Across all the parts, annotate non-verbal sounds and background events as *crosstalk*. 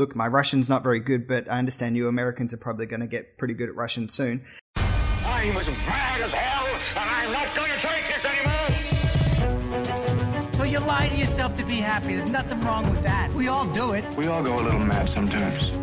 look, my Russian's not very good, but I understand you Americans are probably going to get pretty good at Russian soon. I'm as mad as hell, and I'm not going to take this anymore. So you lie to yourself to be happy. There's nothing wrong with that. We all do it. We all go a little mad sometimes.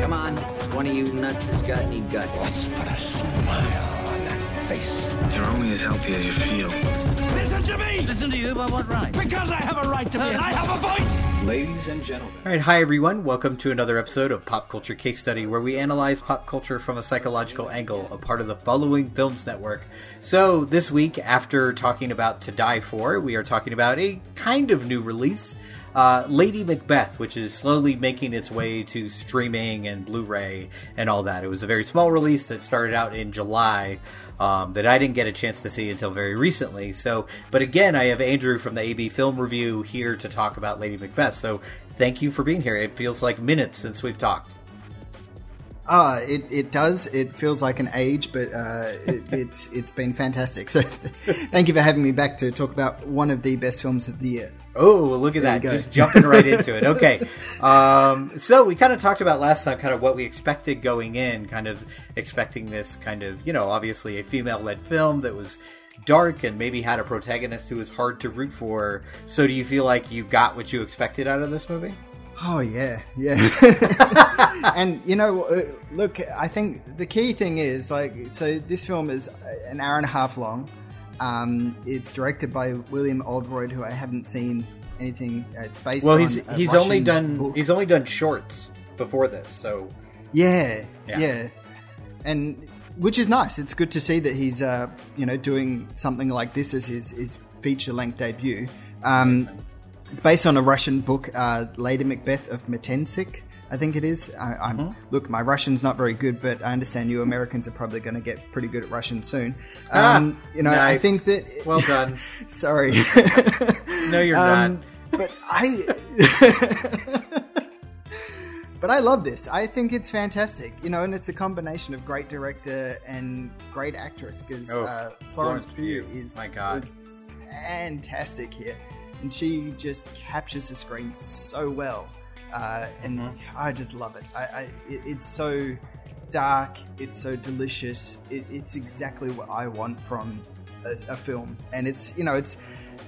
Come on, one of you nuts has got any guts. Let's put a smile on that face. You're only as healthy as you feel. Listen to me! Listen to you, but what right? Because I have a right to be, uh, and I have a voice! Ladies and gentlemen. All right, hi everyone. Welcome to another episode of Pop Culture Case Study, where we analyze pop culture from a psychological angle, a part of the Following Films Network. So this week, after talking about To Die For, we are talking about a kind of new release, uh, Lady Macbeth, which is slowly making its way to streaming and Blu-ray and all that. It was a very small release that started out in July. Um, that I didn't get a chance to see until very recently. So, but again, I have Andrew from the AB Film Review here to talk about Lady Macbeth. So, thank you for being here. It feels like minutes since we've talked. Ah, it, it does. It feels like an age, but uh, it, *laughs* it's it's been fantastic. So, *laughs* thank you for having me back to talk about one of the best films of the year. Oh, look at There that! Just jumping right into it. *laughs* Okay, um, so we kind of talked about last time, kind of what we expected going in, kind of expecting this kind of, you know, obviously a female-led film that was dark and maybe had a protagonist who was hard to root for. So, do you feel like you got what you expected out of this movie? Oh yeah, yeah. *laughs* and you know, uh, look, I think the key thing is like, so this film is an hour and a half long. Um, it's directed by William Oldroyd, who I haven't seen anything. Uh, it's based. Well, he's he's only done book. he's only done shorts before this, so Yeah, Yeah. yeah, and which is nice. It's good to see that he's uh, you know doing something like this as his, his feature length debut. Um, it's based on a Russian book, uh, Lady Macbeth of Metensik, I think it is. I, I'm Mm-hmm. look, my Russian's not very good, but I understand you Americans are probably going to get pretty good at Russian soon. Ah, Um, you know, I think that. Well done. *laughs* Sorry. *laughs* No, you're Um, not. But I. *laughs* but I love this. I think it's fantastic. You know, and it's a combination of great director and great actress because Oh, uh, Florence Florence Pugh Pugh. is My God. is fantastic here, and she just captures the screen so well. Uh, and Mm-hmm. I just love it. I, I it, it's so dark. It's so delicious. It, it's exactly what I want from a, a film. And it's you know it's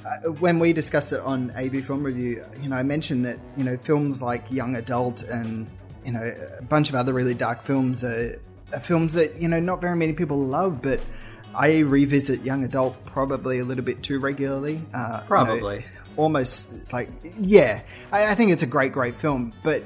uh, when we discussed it on AB Film Review. You know I mentioned that you know films like Young Adult and you know a bunch of other really dark films are, are films that you know not very many people love, but I revisit Young Adult probably a little bit too regularly. Uh, you know, Probably. Almost like yeah I, I think it's a great great film but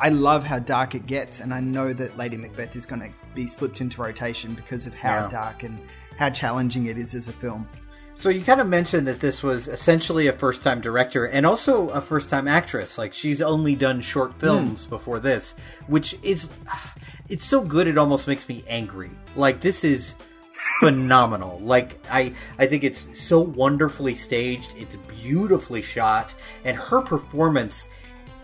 i love how dark it gets and i know that lady macbeth is going to be slipped into rotation because of how Yeah. dark and how challenging it is as a film So you kind of mentioned that this was essentially a first-time director and also a first-time actress. Like she's only done short hmm. films before this, which is it's so good it almost makes me angry. Like this is phenomenal. Like I I think it's so wonderfully staged, it's beautifully shot, and her performance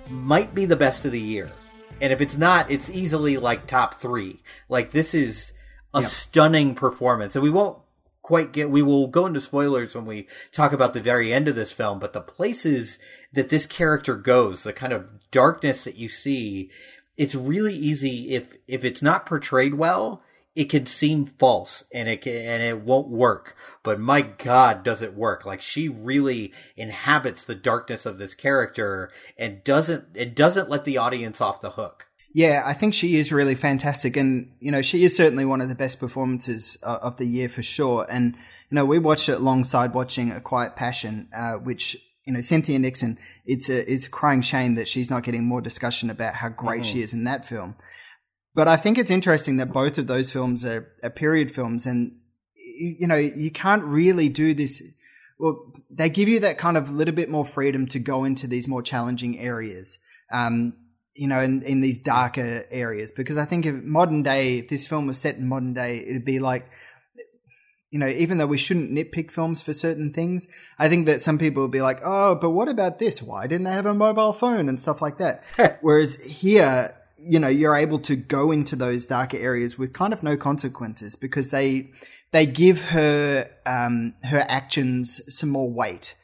might be the best of the year. And if it's not, it's easily like top 3. Like this is a stunning performance. And we won't quite get we will go into spoilers when we talk about the very end of this film but the places that this character goes the kind of darkness that you see it's really easy if if it's not portrayed well it can seem false and it can, and it won't work but my god does it work? Like she really inhabits the darkness of this character and doesn't it doesn't let the audience off the hook. Yeah i think she is really fantastic and you know she is certainly one of the best performances uh, of the year for sure. And you know we watched it alongside watching a quiet passion uh, which you know cynthia nixon it's a it's a crying shame that she's not getting more discussion about how great she is in that film But I think it's interesting that both of those films are, are period films, and you know you can't really do this. Well, they give you that kind of little bit more freedom to go into these more challenging areas, um, you know, in, in these darker areas. Because I think if modern day, if this film was set in modern day, it'd be like you know, even though we shouldn't nitpick films for certain things, I think that some people would be like, oh, but what about this? Why didn't they have a mobile phone and stuff like that? *laughs* Whereas here, you know, you're able to go into those darker areas with kind of no consequences because they they give her um, her actions some more weight.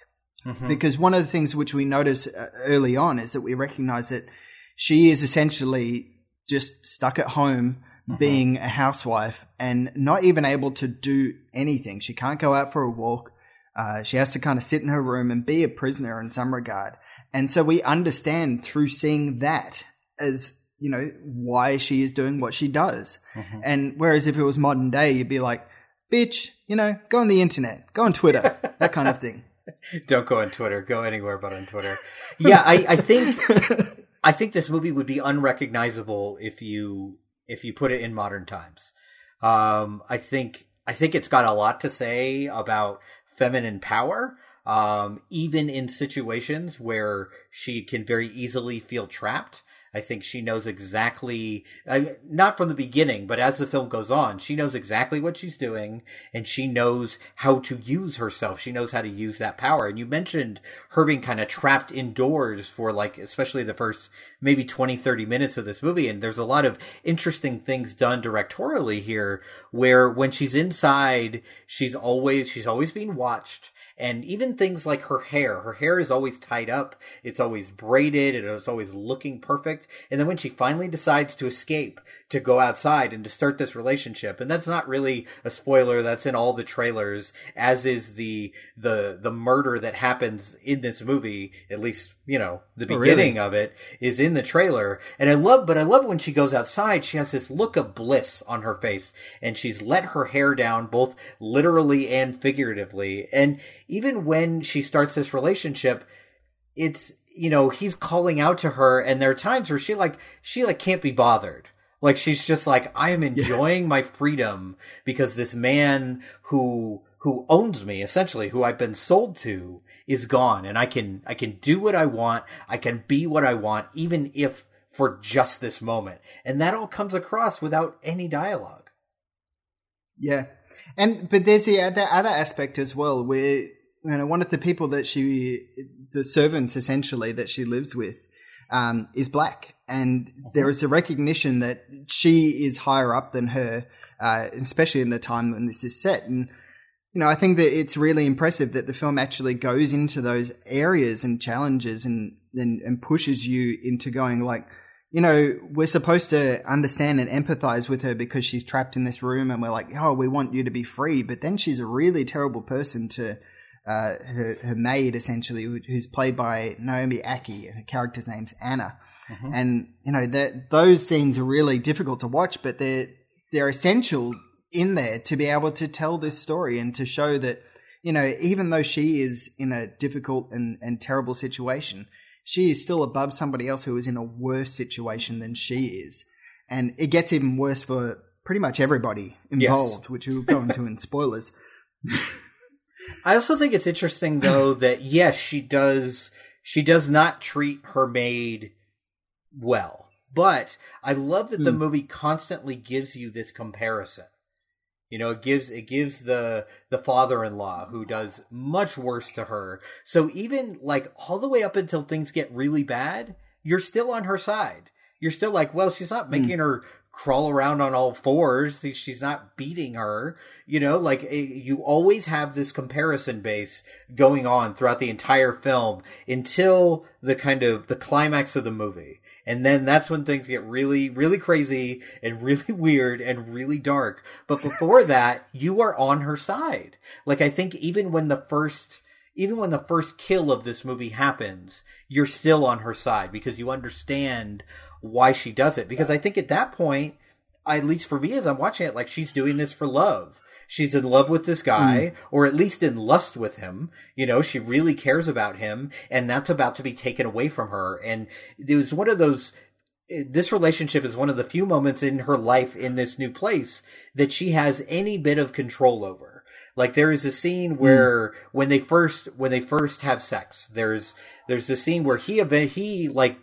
Because one of the things which we notice uh, early on is that we recognize that she is essentially just stuck at home Mm-hmm. being a housewife and not even able to do anything. She can't go out for a walk. Uh, she has to kind of sit in her room and be a prisoner in some regard. And so we understand through seeing that as, you know, why she is doing what she does. Mm-hmm. And whereas if it was modern day, you'd be like, bitch, you know, go on the internet, go on Twitter, that kind of thing. *laughs* Don't go on Twitter. Go anywhere but on Twitter. *laughs* Yeah, I, I think I think this movie would be unrecognizable if you if you put it in modern times. Um, I think I think it's got a lot to say about feminine power, um, even in situations where she can very easily feel trapped. I think she knows exactly, I, not from the beginning, but as the film goes on, she knows exactly what she's doing and she knows how to use herself. She knows how to use that power. And you mentioned her being kind of trapped indoors for like, especially the first maybe 20, 30 minutes of this movie. And there's a lot of interesting things done directorially here where when she's inside, she's always, she's always being watched and even things like her hair her hair is always tied up it's always braided and it's always looking perfect and then when she finally decides to escape to go outside and to start this relationship and that's not really a spoiler that's in all the trailers as is the the the murder that happens in this movie at least you know the Oh, beginning really? of it is in the trailer and i love but i love when she goes outside she has this look of bliss on her face and she's let her hair down both literally and figuratively and even when she starts this relationship it's you know he's calling out to her and there are times where she like she like can't be bothered. Like she's just like i am enjoying my freedom because this man who who owns me essentially who i've been sold to is gone and i can i can do what i want. I can be what i want even if for just this moment. And that all comes across without any dialogue. Yeah, and but there's the other other aspect as well, where you know one of the people that she, the servants essentially that she lives with, um, is black, and there is a recognition that she is higher up than her, uh, especially in the time when this is set, and you know I think that it's really impressive that the film actually goes into those areas and challenges and and, and pushes you into going like you know, we're supposed to understand and empathize with her because she's trapped in this room and we're like, oh, we want you to be free. But then she's a really terrible person to uh, her, her maid, essentially, who's played by Naomi Ackie. Her character's name's Anna. And, you know, that those scenes are really difficult to watch, but they're, they're essential in there to be able to tell this story and to show that, you know, even though she is in a difficult and, and terrible situation, she is still above somebody else who is in a worse situation than she is. And it gets even worse for pretty much everybody involved, which we'll go into in spoilers. *laughs* I also think it's interesting though that yes, she does she does not treat her maid well. But I love that the hmm. movie constantly gives you this comparison. You know, it gives it gives the the father-in-law who does much worse to her. So even like all the way up until things get really bad, you're still on her side. You're still like, well, she's not making her crawl around on all fours. She's not beating her. You know, like eh, you always have this comparison base going on throughout the entire film until the kind of the climax of the movie. And then that's when things get really, really crazy and *laughs* really weird and really dark. But before that, you are on her side. Like I think even when the first, even when the first kill of this movie happens, you're still on her side because you understand why she does it. Because I think at that point, at least for me as I'm watching it, like she's doing this for love. She's in love with this guy, hmm. or at least in lust with him. You know, she really cares about him, and that's about to be taken away from her. And it was one of those, this relationship is one of the few moments in her life in this new place that she has any bit of control over. Like there is a scene hmm. where when they first when they first have sex, there's there's a scene where he ev- he like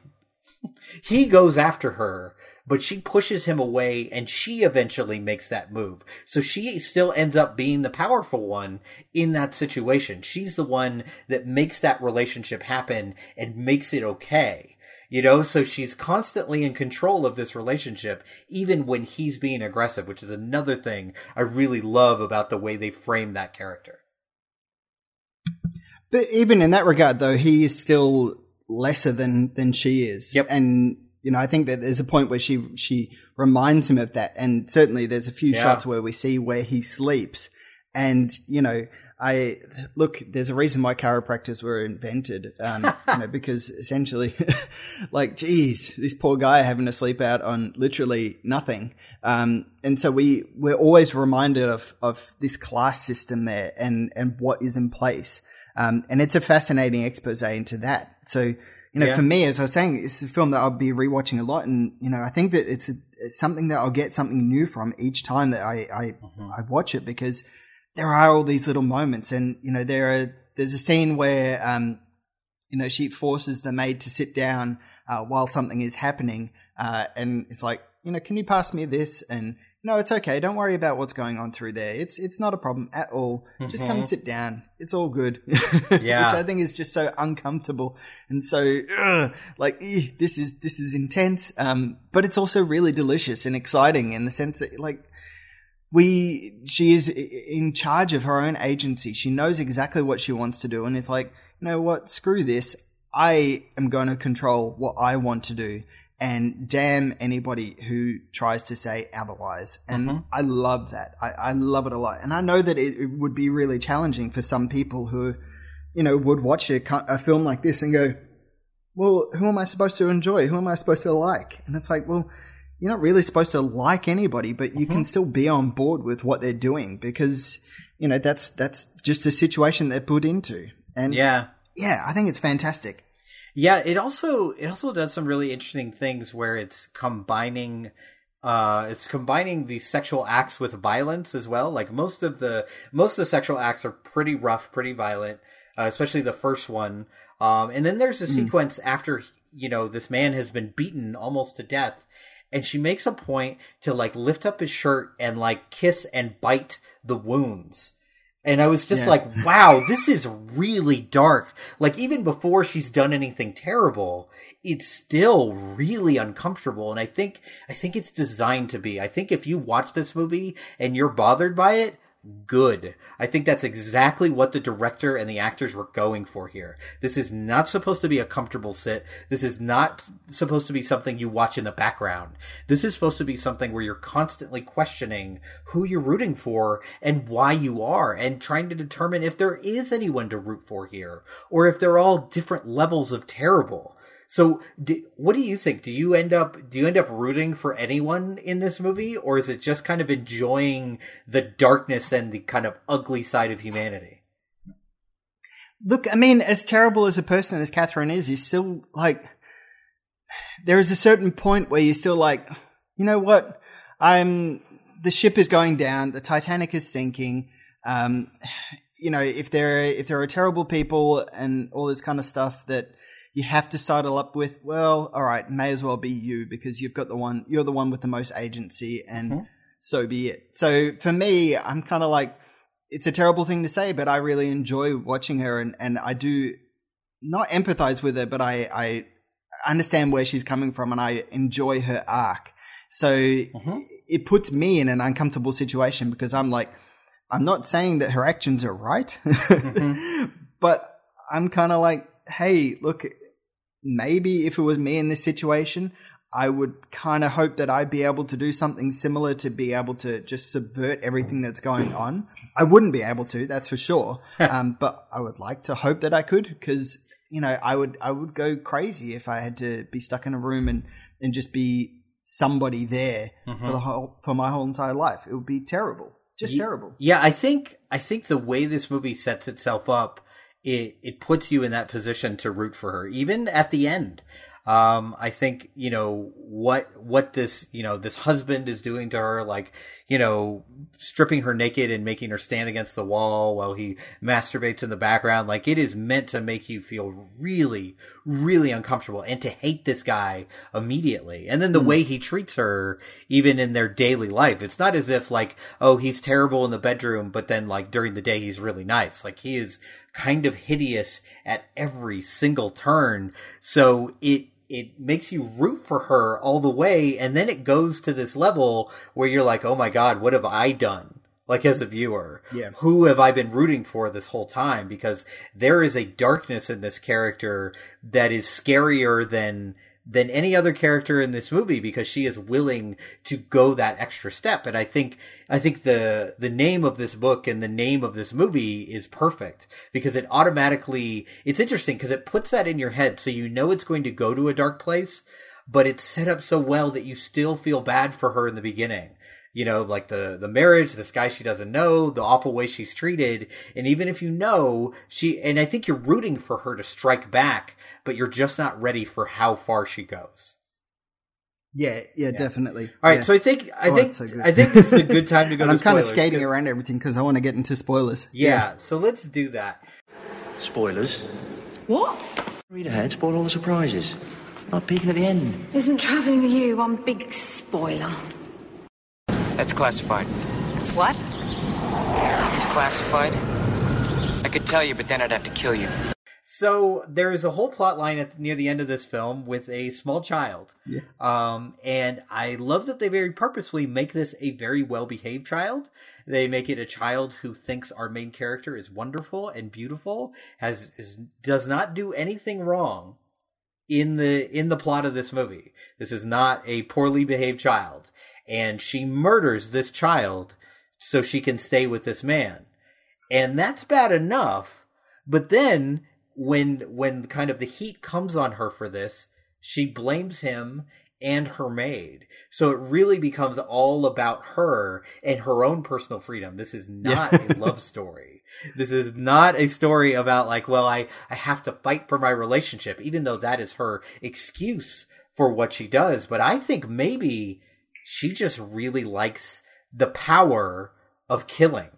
*laughs* he goes after her, but she pushes him away and she eventually makes that move. So she still ends up being the powerful one in that situation. She's the one that makes that relationship happen and makes it okay. You know, so she's constantly in control of this relationship, even when he's being aggressive, which is another thing I really love about the way they frame that character. But even in that regard, though, he is still lesser than than she is. Yep. And you know, I think that there's a point where she she reminds him of that, and certainly there's a few Yeah. shots where we see where he sleeps, and you know, I look. There's a reason why chiropractors were invented, um, *laughs* you know, because essentially, *laughs* like, geez, this poor guy having to sleep out on literally nothing, um, and so we we're always reminded of of this class system there and and what is in place, um, and it's a fascinating expose into that. So you know, Yeah. for me, as I was saying, it's a film that I'll be rewatching a lot, and you know, I think that it's, a, it's something that I'll get something new from each time that I I, Mm-hmm. I watch it because there are all these little moments, and you know, there are there's a scene where um, you know, she forces the maid to sit down uh, while something is happening, uh, and it's like, you know, can you pass me this? And no, it's okay. Don't worry about what's going on through there. It's it's not a problem at all. Just come and sit down. It's all good. *laughs* *laughs* Yeah. Which I think is just so uncomfortable and so ugh, like this is this is intense. Um, but it's also really delicious and exciting in the sense that like we she is in charge of her own agency. She knows exactly what she wants to do, and it's like, you know what? Screw this. I am going to control what I want to do, and damn anybody who tries to say otherwise. And mm-hmm. I love that. I, I love it a lot, and I know that it, it would be really challenging for some people who, you know, would watch a, a film like this and go, well, who am I supposed to enjoy? Who am I supposed to like? And it's like, well, you're not really supposed to like anybody, but you can mm-hmm. still be on board with what they're doing because you know that's that's just the situation they're put into. And Yeah. yeah, I think it's fantastic. Yeah, it also it also does some really interesting things where it's combining uh it's combining these sexual acts with violence as well. Like most of the most of the sexual acts are pretty rough, pretty violent, uh, especially the first one. Um and then there's a sequence after you know this man has been beaten almost to death and she makes a point to like lift up his shirt and like kiss and bite the wounds. And I was just Yeah. like, wow, this is really dark. Like even before she's done anything terrible, it's still really uncomfortable. And I think, I think it's designed to be. I think if you watch this movie and you're bothered by it, good. I think that's exactly what the director and the actors were going for here. This is not supposed to be a comfortable sit. This is not supposed to be something you watch in the background. This is supposed to be something where you're constantly questioning who you're rooting for and why you are and trying to determine if there is anyone to root for here or if they're all different levels of terrible. So, do, what do you think? Do you end up do you end up rooting for anyone in this movie, or is it just kind of enjoying the darkness and the kind of ugly side of humanity? Look, I mean, as terrible as a person as Catherine is, he's still like there is a certain point where you're still like, you know what? I'm the ship is going down, the Titanic is sinking. Um, you know, if there if there are terrible people and all this kind of stuff that you have to sidle up with, well, all right, may as well be you because you've got the one, you're the one with the most agency, and mm-hmm. so be it. So for me, I'm kind of like, it's a terrible thing to say, but I really enjoy watching her, and and I do not empathize with her, but I I understand where she's coming from, and I enjoy her arc. So mm-hmm. it puts me in an uncomfortable situation because I'm like, I'm not saying that her actions are right, *laughs* mm-hmm. but I'm kind of like, hey, look, maybe if it was me in this situation, I would kind of hope that I'd be able to do something similar to be able to just subvert everything that's going on. I wouldn't be able to, that's for sure. *laughs* um, but I would like to hope that I could because, you know, I would, I would go crazy if I had to be stuck in a room and, and just be somebody there for the whole, for my whole entire life. It would be terrible. Just terrible. Yeah, I think I think the way this movie sets itself up, it it puts you in that position to root for her, even at the end. Um, I think you know what what this you know this husband is doing to her, like you know stripping her naked and making her stand against the wall while he masturbates in the background. Like it is meant to make you feel really, really uncomfortable and to hate this guy immediately. And then the way he treats her, even in their daily life, it's not as if like oh he's terrible in the bedroom, but then like during the day he's really nice. Like he is kind of hideous at every single turn. So it it makes you root for her all the way and then it goes to this level where you're like oh my god what have i done like as a viewer Yeah. who have i been rooting for this whole time because there is a darkness in this character that is scarier than than any other character in this movie because she is willing to go that extra step. And I think, I think the, the name of this book and the name of this movie is perfect because it automatically, it's interesting because it puts that in your head so you know it's going to go to a dark place, but it's set up so well that you still feel bad for her in the beginning you know, like the, the marriage, this guy she doesn't know, the awful way she's treated. And even if you know, she, and I think you're rooting for her to strike back, but you're just not ready for how far she goes. Yeah, yeah, definitely. All right, Yeah. so I think I Oh, think so good. I think this is a good time to *laughs* go. and to I'm kind of skating skating 'cause- around everything because I want to get into spoilers. Yeah, so let's do that. Spoilers. What? Read ahead, spoil all the surprises. Not peeking at the end. Isn't travelling with you one big spoiler? That's classified. It's what? It's classified. I could tell you, but then I'd have to kill you. So there is a whole plot line at near the end of this film with a small child. Yeah. Um, and I love that they very purposefully make this a very well behaved child. They make it a child who thinks our main character is wonderful and beautiful, has is, does not do anything wrong in the in the plot of this movie. This is not a poorly behaved child, and she murders this child so she can stay with this man, and that's bad enough. But then when when kind of the heat comes on her for this, she blames him and her maid. So it really becomes all about her and her own personal freedom. This is not a love *laughs* story. This is not a story about like, well, I, I have to fight for my relationship, even though that is her excuse for what she does. But I think maybe she just really likes the power of killing.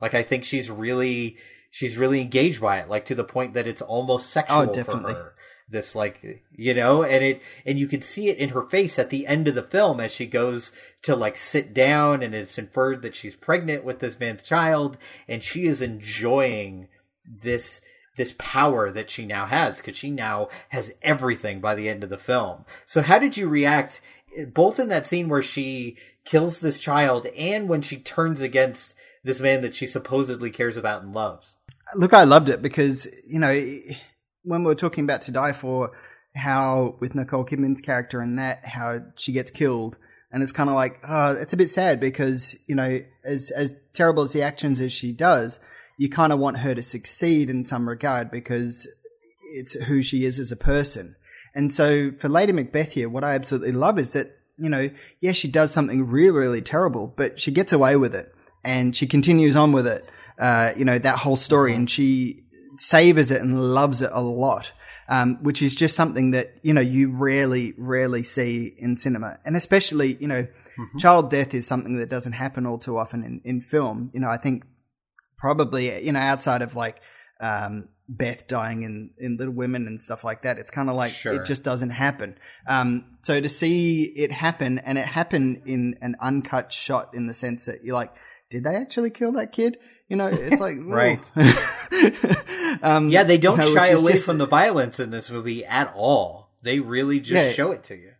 Like I think she's really she's really engaged by it, like to the point that it's almost sexual Oh, definitely. for her. This like you know, and it and you can see it in her face at the end of the film as she goes to like sit down and it's inferred that she's pregnant with this man's child and she is enjoying this this power that she now has because she now has everything by the end of the film. So how did you react both in that scene where she kills this child and when she turns against this man that she supposedly cares about and loves? Look, I loved it because you know when we were talking about To Die For, how with Nicole Kidman's character and that how she gets killed, and it's kind of like oh, it's a bit sad because you know as as terrible as the actions as she does, you kind of want her to succeed in some regard because it's who she is as a person. And so for Lady Macbeth here, what I absolutely love is that you know, yeah, she does something really, really terrible, but she gets away with it and she continues on with it. Uh, you know, that whole story and she savors it and loves it a lot. Um, which is just something that, you know, you rarely, rarely see in cinema. And especially, you know, child death is something that doesn't happen all too often in, in film. You know, I think probably, you know, outside of like, um, Beth dying in, in Little Women and stuff like that. It's kind of like Sure. it just doesn't happen. Um, so to see it happen and it happen in an uncut shot in the sense that you're like, did they actually kill that kid? You know, it's like, *laughs* Right. *laughs* um, Yeah, they don't you know, shy away just- from the violence in this movie at all. They really just Yeah. show it to you.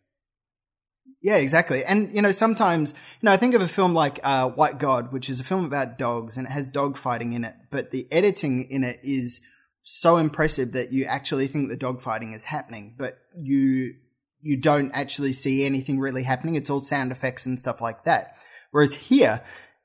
Yeah, exactly. And you know, sometimes you know, I think of a film like uh, White God, which is a film about dogs and it has dog fighting in it, but the editing in it is so impressive that you actually think the dogfighting is happening, but you you don't actually see anything really happening. It's all sound effects and stuff like that. Whereas here,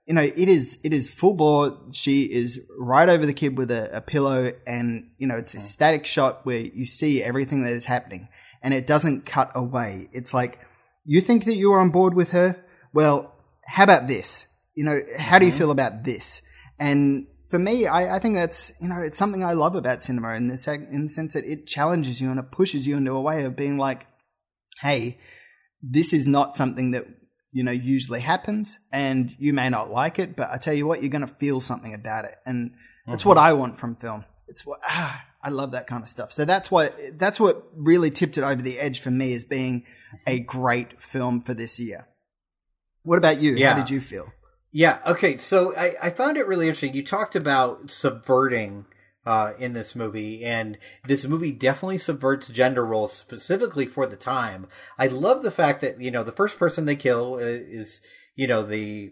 you know, it is it is full bore. She is right over the kid with a, a pillow, and you know, it's a mm. static shot where you see everything that is happening, and it doesn't cut away. It's like you think that you are on board with her. Well, how about this? You know, how do you mm-hmm. feel about this? And for me, I, I think that's you know, it's something I love about cinema in the in the sense that it challenges you and it pushes you into a way of being like, hey, this is not something that you know usually happens and you may not like it but i tell you what you're going to feel something about it. And that's what i want from film. It's what ah, i love that kind of stuff. So that's what that's what really tipped it over the edge for me as being a great film for this year. What about you? Yeah. how did you feel Yeah. Okay. So I, I found it really interesting. You talked about subverting uh, in this movie, and this movie definitely subverts gender roles specifically for the time. I love the fact that you know the first person they kill uh, is you know the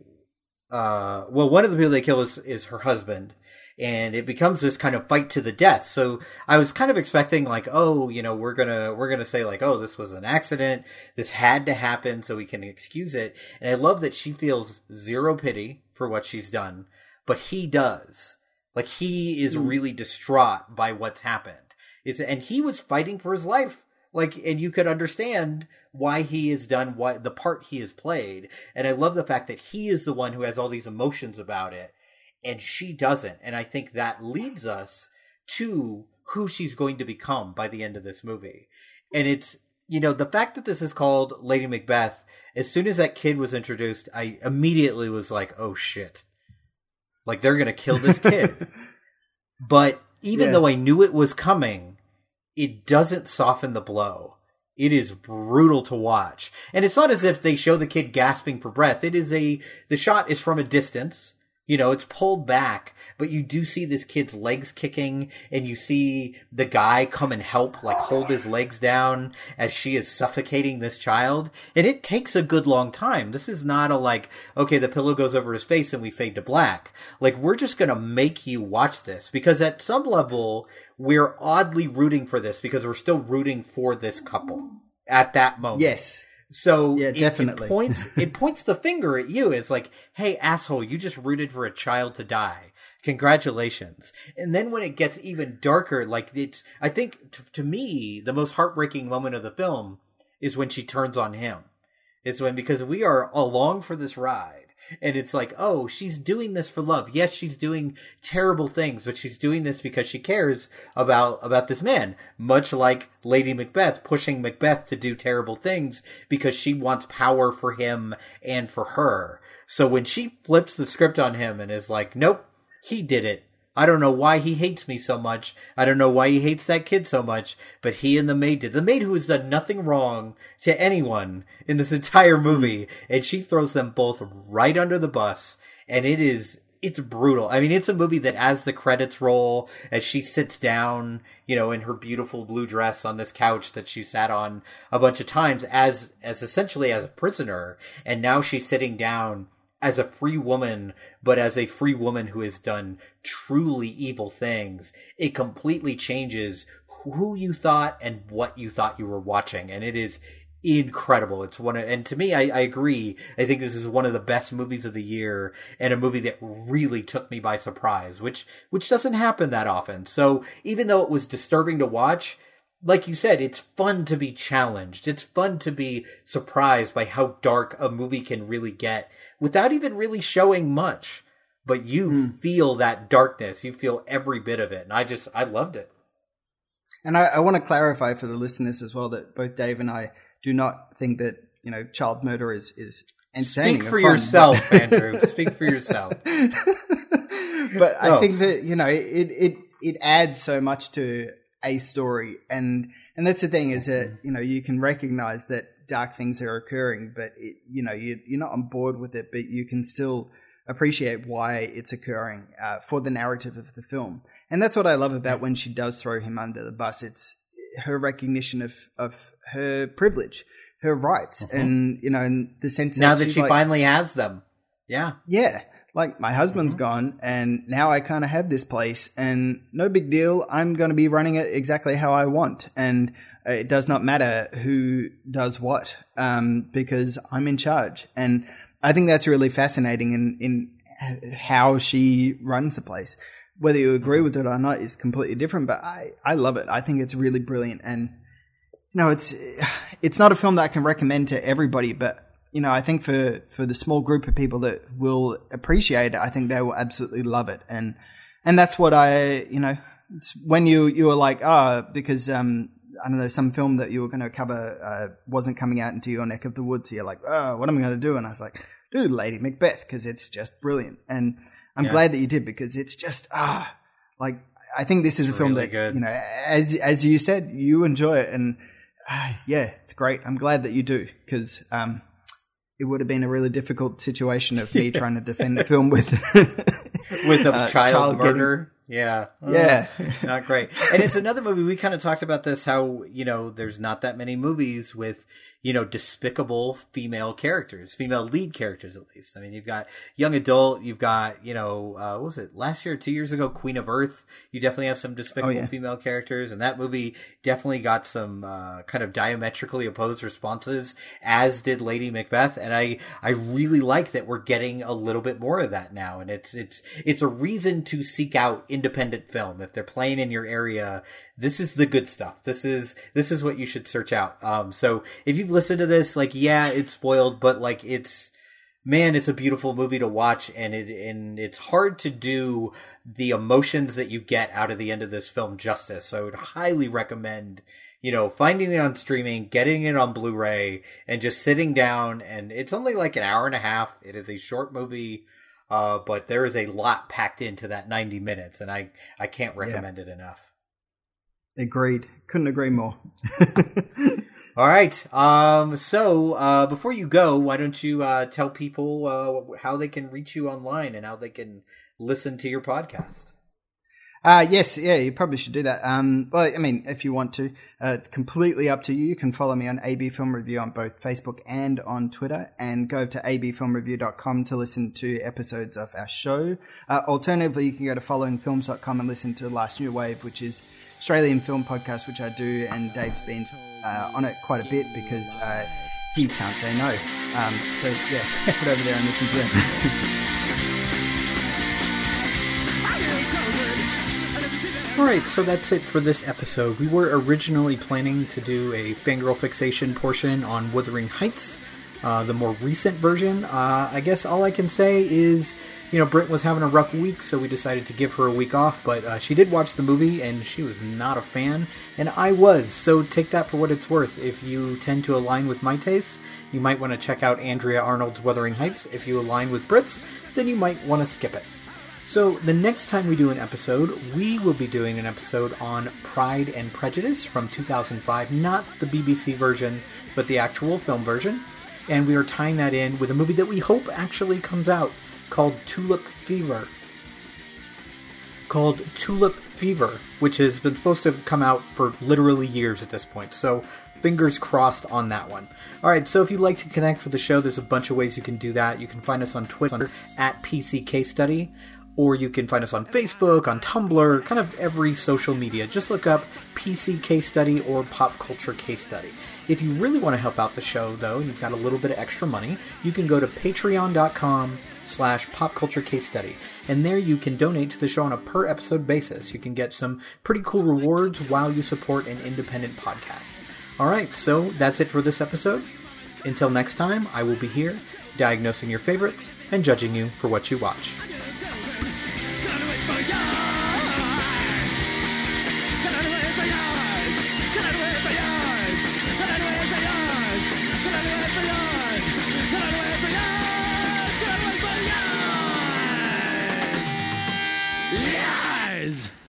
uh well one of the people they kill is is her husband, and it becomes this kind of fight to the death. So I was kind of expecting like, oh, you know, we're gonna we're gonna say like, oh, this was an accident, this had to happen, so we can excuse it. And I love that she feels zero pity for what she's done, but he does. Like he is hmm. really distraught by what's happened. It's and he was fighting for his life. Like and you could understand why he has done what the part he has played. And I love the fact that he is the one who has all these emotions about it and she doesn't. And I think that leads us to who she's going to become by the end of this movie. And it's, you know, the fact that this is called Lady Macbeth, as soon as that kid was introduced, I immediately was like, oh shit. Like they're going to kill this kid. *laughs* but even Yeah. though I knew it was coming, it doesn't soften the blow. It is brutal to watch. And it's not as if they show the kid gasping for breath. It is a, the shot is from a distance. You know, it's pulled back, but you do see this kid's legs kicking and you see the guy come and help, like hold his legs down as she is suffocating this child. And it takes a good long time. This is not a like, okay, the pillow goes over his face and we fade to black. Like, we're just gonna make you watch this because at some level, we're oddly rooting for this because we're still rooting for this couple at that moment. Yes. So Yeah, it- it, definitely. points *laughs* it points the finger at you. It's like, hey, asshole, you just rooted for a child to die. Congratulations. And then when it gets even darker, like it's, I think t- to me, the most heartbreaking moment of the film is when she turns on him. It's when, because we are along for this ride. And it's like, oh, she's doing this for love. Yes, she's doing terrible things, but she's doing this because she cares about, about this man. Much like Lady Macbeth pushing Macbeth to do terrible things because she wants power for him and for her. So when she flips the script on him and is like, nope, he did it. I don't know why he hates me so much. I don't know why he hates that kid so much, but he and the maid did. The maid who has done nothing wrong to anyone in this entire movie, and she throws them both right under the bus, and it is, it's brutal. I mean, it's a movie that as the credits roll, as she sits down, you know, in her beautiful blue dress on this couch that she sat on a bunch of times as, as essentially as a prisoner, and now she's sitting down as a free woman, but as a free woman who has done truly evil things, it completely changes who you thought and what you thought you were watching. And it is incredible. It's one of, and to me, I, I agree. I think this is one of the best movies of the year and a movie that really took me by surprise, which, which doesn't happen that often. So even though it was disturbing to watch, like you said, it's fun to be challenged. It's fun to be surprised by how dark a movie can really get without even really showing much. But you hmm. feel that darkness. You feel every bit of it. And I just, I loved it. And I, I want to clarify for the listeners as well that both Dave and I do not think that you know child murder is is entertaining. Speak or for fun, yourself, but- *laughs* Andrew. Speak for yourself. *laughs* but I No. think that you know it it it adds so much to a story, and and that's the thing is that mm-hmm. you know you can recognize that dark things are occurring, but it, you know you you're not on board with it, but you can still appreciate why it's occurring uh, for the narrative of the film, and that's what I love about when she does throw him under the bus. It's her recognition of of her privilege, her rights, and you know, and the sense Mm-hmm. now that she's she like, finally has them. Yeah. yeah, like my husband's Mm-hmm. gone, and now I kind of have this place, and no big deal. I'm going to be running it exactly how I want, and it does not matter who does what, um, because I'm in charge. And I think that's really fascinating in in how she runs the place. Whether you agree with it or not is completely different, but I I love it. I think it's really brilliant, and you know, it's it's not a film that I can recommend to everybody, but you know, I think for for the small group of people that will appreciate it, I think they will absolutely love it, and and that's what I, you know, it's when you you were like, ah, because um, I don't know, some film that you were going to cover uh, wasn't coming out into your neck of the woods, so you're like, oh, what am I going to do? And I was like, do Lady Macbeth because it's just brilliant, and I'm Yeah. glad that you did because it's just ah, like I think this is a film really that good. you know, as as you said, you enjoy it, and uh, yeah, it's great. I'm glad that you do because um, it would have been a really difficult situation of me *laughs* trying to defend a film with With a *laughs* uh, child, getting- murder. Yeah. Yeah. not great. And it's another movie. We kind of talked about this how, you know, there's not that many movies with you know, despicable female characters, female lead characters at least. I mean, you've got young adult, you've got, you know, uh, what was it, last year, two years ago, Queen of Earth. You definitely have some despicable yeah. female characters, and that movie definitely got some uh, kind of diametrically opposed responses, as did Lady Macbeth. And I, I really like that we're getting a little bit more of that now, and it's it's it's a reason to seek out independent film if they're playing in your area this is the good stuff. This is this is what you should search out. Um, so if you've listened to this, like, yeah, it's spoiled, but like, it's man, it's a beautiful movie to watch, and it and it's hard to do the emotions that you get out of the end of this film justice. So I would highly recommend. You know, finding it on streaming, getting it on Blu-ray, and just sitting down. And it's only like an hour and a half. It is a short movie, uh, but there is a lot packed into that 90 minutes, and I I can't recommend yeah. it enough. Agreed. Couldn't agree more. *laughs* All right. Um, so uh, before you go, why don't you uh, tell people uh, how they can reach you online and how they can listen to your podcast? Uh, yes, yeah, you probably should do that. Um, well, I mean, if you want to, uh, it's completely up to you. You can follow me on AB Film Review on both Facebook and on Twitter, and go to abfilmreview.com to listen to episodes of our show. Uh, alternatively, you can go to followingfilms.com and listen to Last New Wave, which is Australian film podcast, which I do, and Dave's been uh, on it quite a bit because uh, he can't say no. Um, so yeah, head over there and listen to them. *laughs* All right, so that's it for this episode. We were originally planning to do a fangirl fixation portion on Wuthering Heights, uh, the more recent version. Uh, I guess all I can say is you know, Brit was having a rough week, so we decided to give her a week off. But uh, she did watch the movie, and she was not a fan, and I was. So take that for what it's worth. If you tend to align with my tastes, you might want to check out Andrea Arnold's Wuthering Heights. If you align with Brit's, then you might want to skip it. So the next time we do an episode, we will be doing an episode on Pride and Prejudice from 2005, not the BBC version, but the actual film version. And we are tying that in with a movie that we hope actually comes out called Tulip Fever. Called Tulip Fever, which has been supposed to come out for literally years at this point. So fingers crossed on that one. All right, so if you'd like to connect with the show, there's a bunch of ways you can do that. You can find us on Twitter at PC Case Study, or you can find us on Facebook, on Tumblr, kind of every social media. Just look up PC Case Study or Pop Culture Case Study. If you really want to help out the show, though, and you've got a little bit of extra money, you can go to patreon.com slash pop culture case study. And there you can donate to the show on a per episode basis. You can get some pretty cool rewards while you support an independent podcast. All right, so that's it for this episode. Until next time, I will be here diagnosing your favorites and judging you for what you watch.